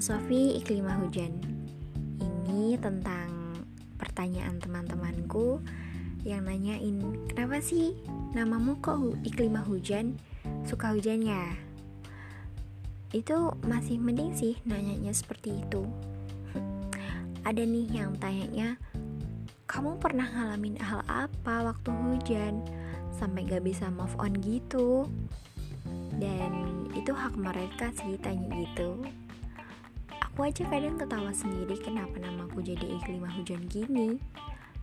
Filosofi Iklimah Hujan Ini tentang pertanyaan teman-temanku yang nanyain Kenapa sih namamu kok Iklimah Hujan? Suka hujan ya? Itu masih mending sih nanyanya seperti itu Ada nih yang tanyanya Kamu pernah ngalamin hal apa waktu hujan? Sampai gak bisa move on gitu dan itu hak mereka sih tanya gitu Aku aja kadang ketawa sendiri kenapa namaku jadi iklim hujan gini.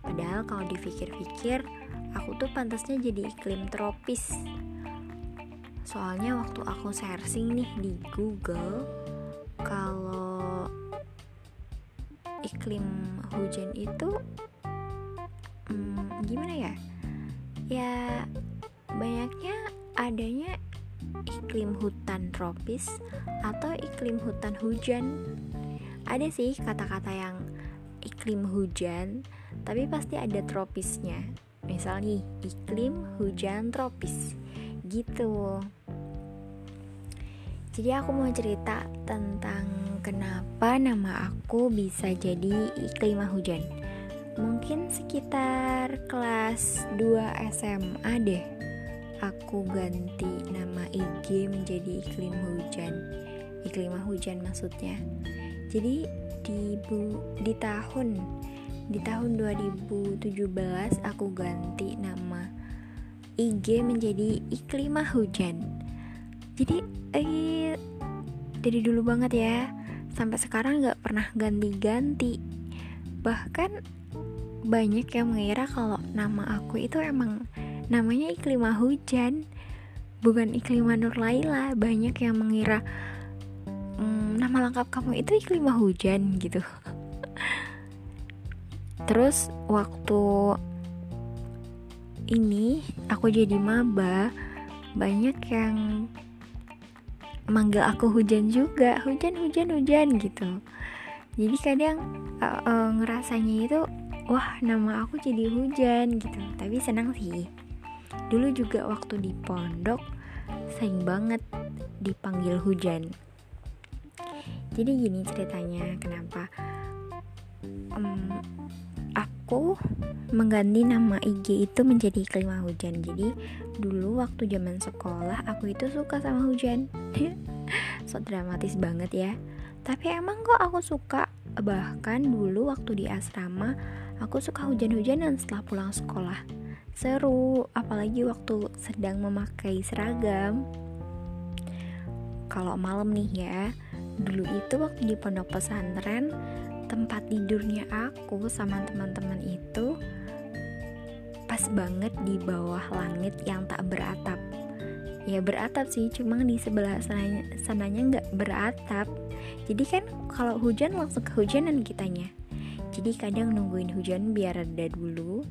Padahal kalau dipikir-pikir, aku tuh pantasnya jadi iklim tropis. Soalnya waktu aku searching nih di Google, kalau iklim hujan itu hmm, gimana ya? Ya banyaknya adanya iklim hutan tropis atau iklim hutan hujan. Ada sih kata-kata yang iklim hujan, tapi pasti ada tropisnya. Misal nih, iklim hujan tropis. Gitu. Jadi aku mau cerita tentang kenapa nama aku bisa jadi iklim hujan. Mungkin sekitar kelas 2 SMA deh aku ganti nama IG menjadi iklim hujan. Iklim hujan maksudnya. Jadi di bu, di tahun di tahun 2017 aku ganti nama IG menjadi iklim hujan. Jadi eh dari dulu banget ya. Sampai sekarang nggak pernah ganti-ganti. Bahkan banyak yang mengira kalau nama aku itu emang namanya Iklima Hujan bukan Iklima Nur Laila. Banyak yang mengira hmm, nama lengkap kamu itu Iklima Hujan gitu. Terus waktu ini aku jadi maba banyak yang manggil aku hujan juga. Hujan hujan hujan gitu. Jadi kadang uh, uh, ngerasanya itu wah nama aku jadi hujan gitu. Tapi senang sih Dulu juga waktu di pondok sering banget dipanggil hujan. Jadi gini ceritanya kenapa um, aku mengganti nama IG itu menjadi klima hujan. Jadi dulu waktu zaman sekolah aku itu suka sama hujan. so dramatis banget ya. Tapi emang kok aku suka bahkan dulu waktu di asrama aku suka hujan-hujanan setelah pulang sekolah seru apalagi waktu sedang memakai seragam. Kalau malam nih ya dulu itu waktu di pondok pesantren tempat tidurnya aku sama teman-teman itu pas banget di bawah langit yang tak beratap. Ya beratap sih cuma di sebelah sananya sananya nggak beratap. Jadi kan kalau hujan langsung kehujanan kitanya. Jadi kadang nungguin hujan biar reda dulu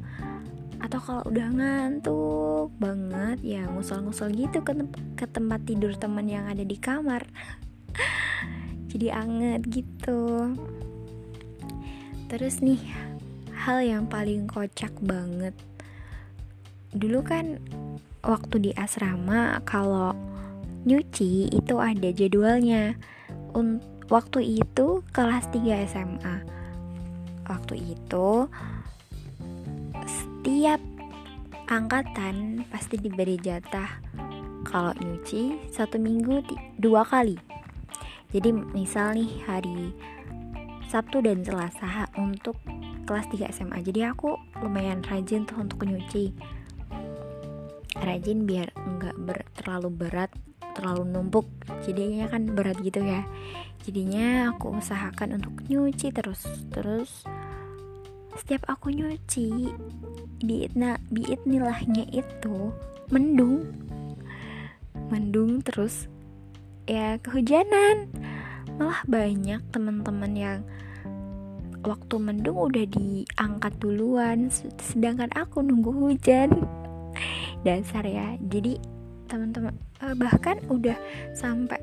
atau kalau udah ngantuk banget ya ngusel-ngusel gitu ke, tem ke tempat tidur teman yang ada di kamar. Jadi anget gitu. Terus nih hal yang paling kocak banget. Dulu kan waktu di asrama kalau nyuci itu ada jadwalnya. Waktu itu kelas 3 SMA waktu itu setiap angkatan pasti diberi jatah. Kalau nyuci satu minggu dua kali. Jadi misal nih hari Sabtu dan Selasa untuk kelas 3 SMA jadi aku lumayan rajin tuh untuk nyuci. Rajin biar enggak ber, terlalu berat terlalu numpuk. Jadinya kan berat gitu ya. Jadinya aku usahakan untuk nyuci terus terus setiap aku nyuci biitna biitnilahnya itu mendung. Mendung terus ya kehujanan. Malah banyak teman-teman yang waktu mendung udah diangkat duluan sedangkan aku nunggu hujan. Dasar ya. Jadi teman-teman eh, bahkan udah sampai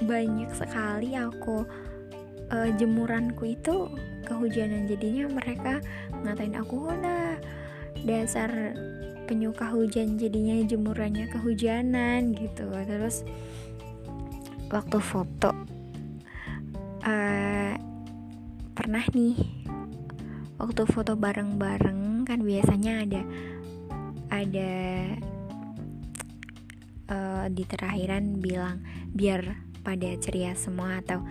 banyak sekali aku uh, jemuranku itu kehujanan. Jadinya mereka ngatain aku nah dasar penyuka hujan jadinya jemurannya kehujanan gitu. Terus waktu foto uh, pernah nih waktu foto bareng-bareng kan biasanya ada ada uh, di terakhiran bilang biar pada ceria semua atau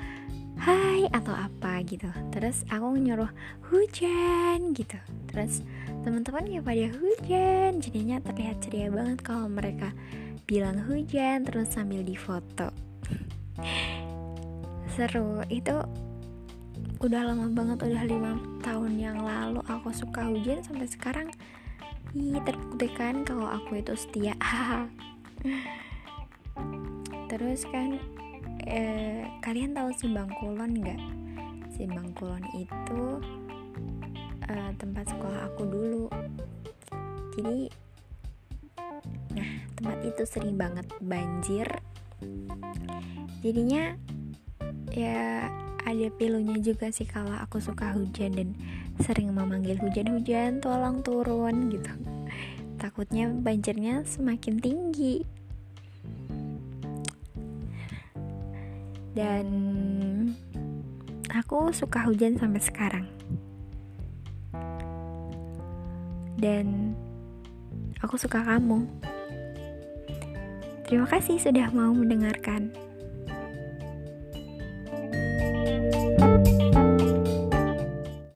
hai atau apa gitu. Terus aku nyuruh hujan gitu. Terus teman-teman ya pada hujan. Jadinya terlihat ceria banget kalau mereka bilang hujan terus sambil difoto seru. Itu udah lama banget udah lima tahun yang lalu aku suka hujan sampai sekarang. Ih terbuktikan kalau aku itu setia. Terus kan kalian tahu Simbang Kulon nggak? Simbang Kulon itu eh, tempat sekolah aku dulu. Jadi nah tempat itu sering banget banjir. Jadinya ya ada pilunya juga sih kalau aku suka hujan dan sering memanggil hujan-hujan tolong turun gitu. Takutnya banjirnya semakin tinggi dan aku suka hujan sampai sekarang. Dan aku suka kamu. Terima kasih sudah mau mendengarkan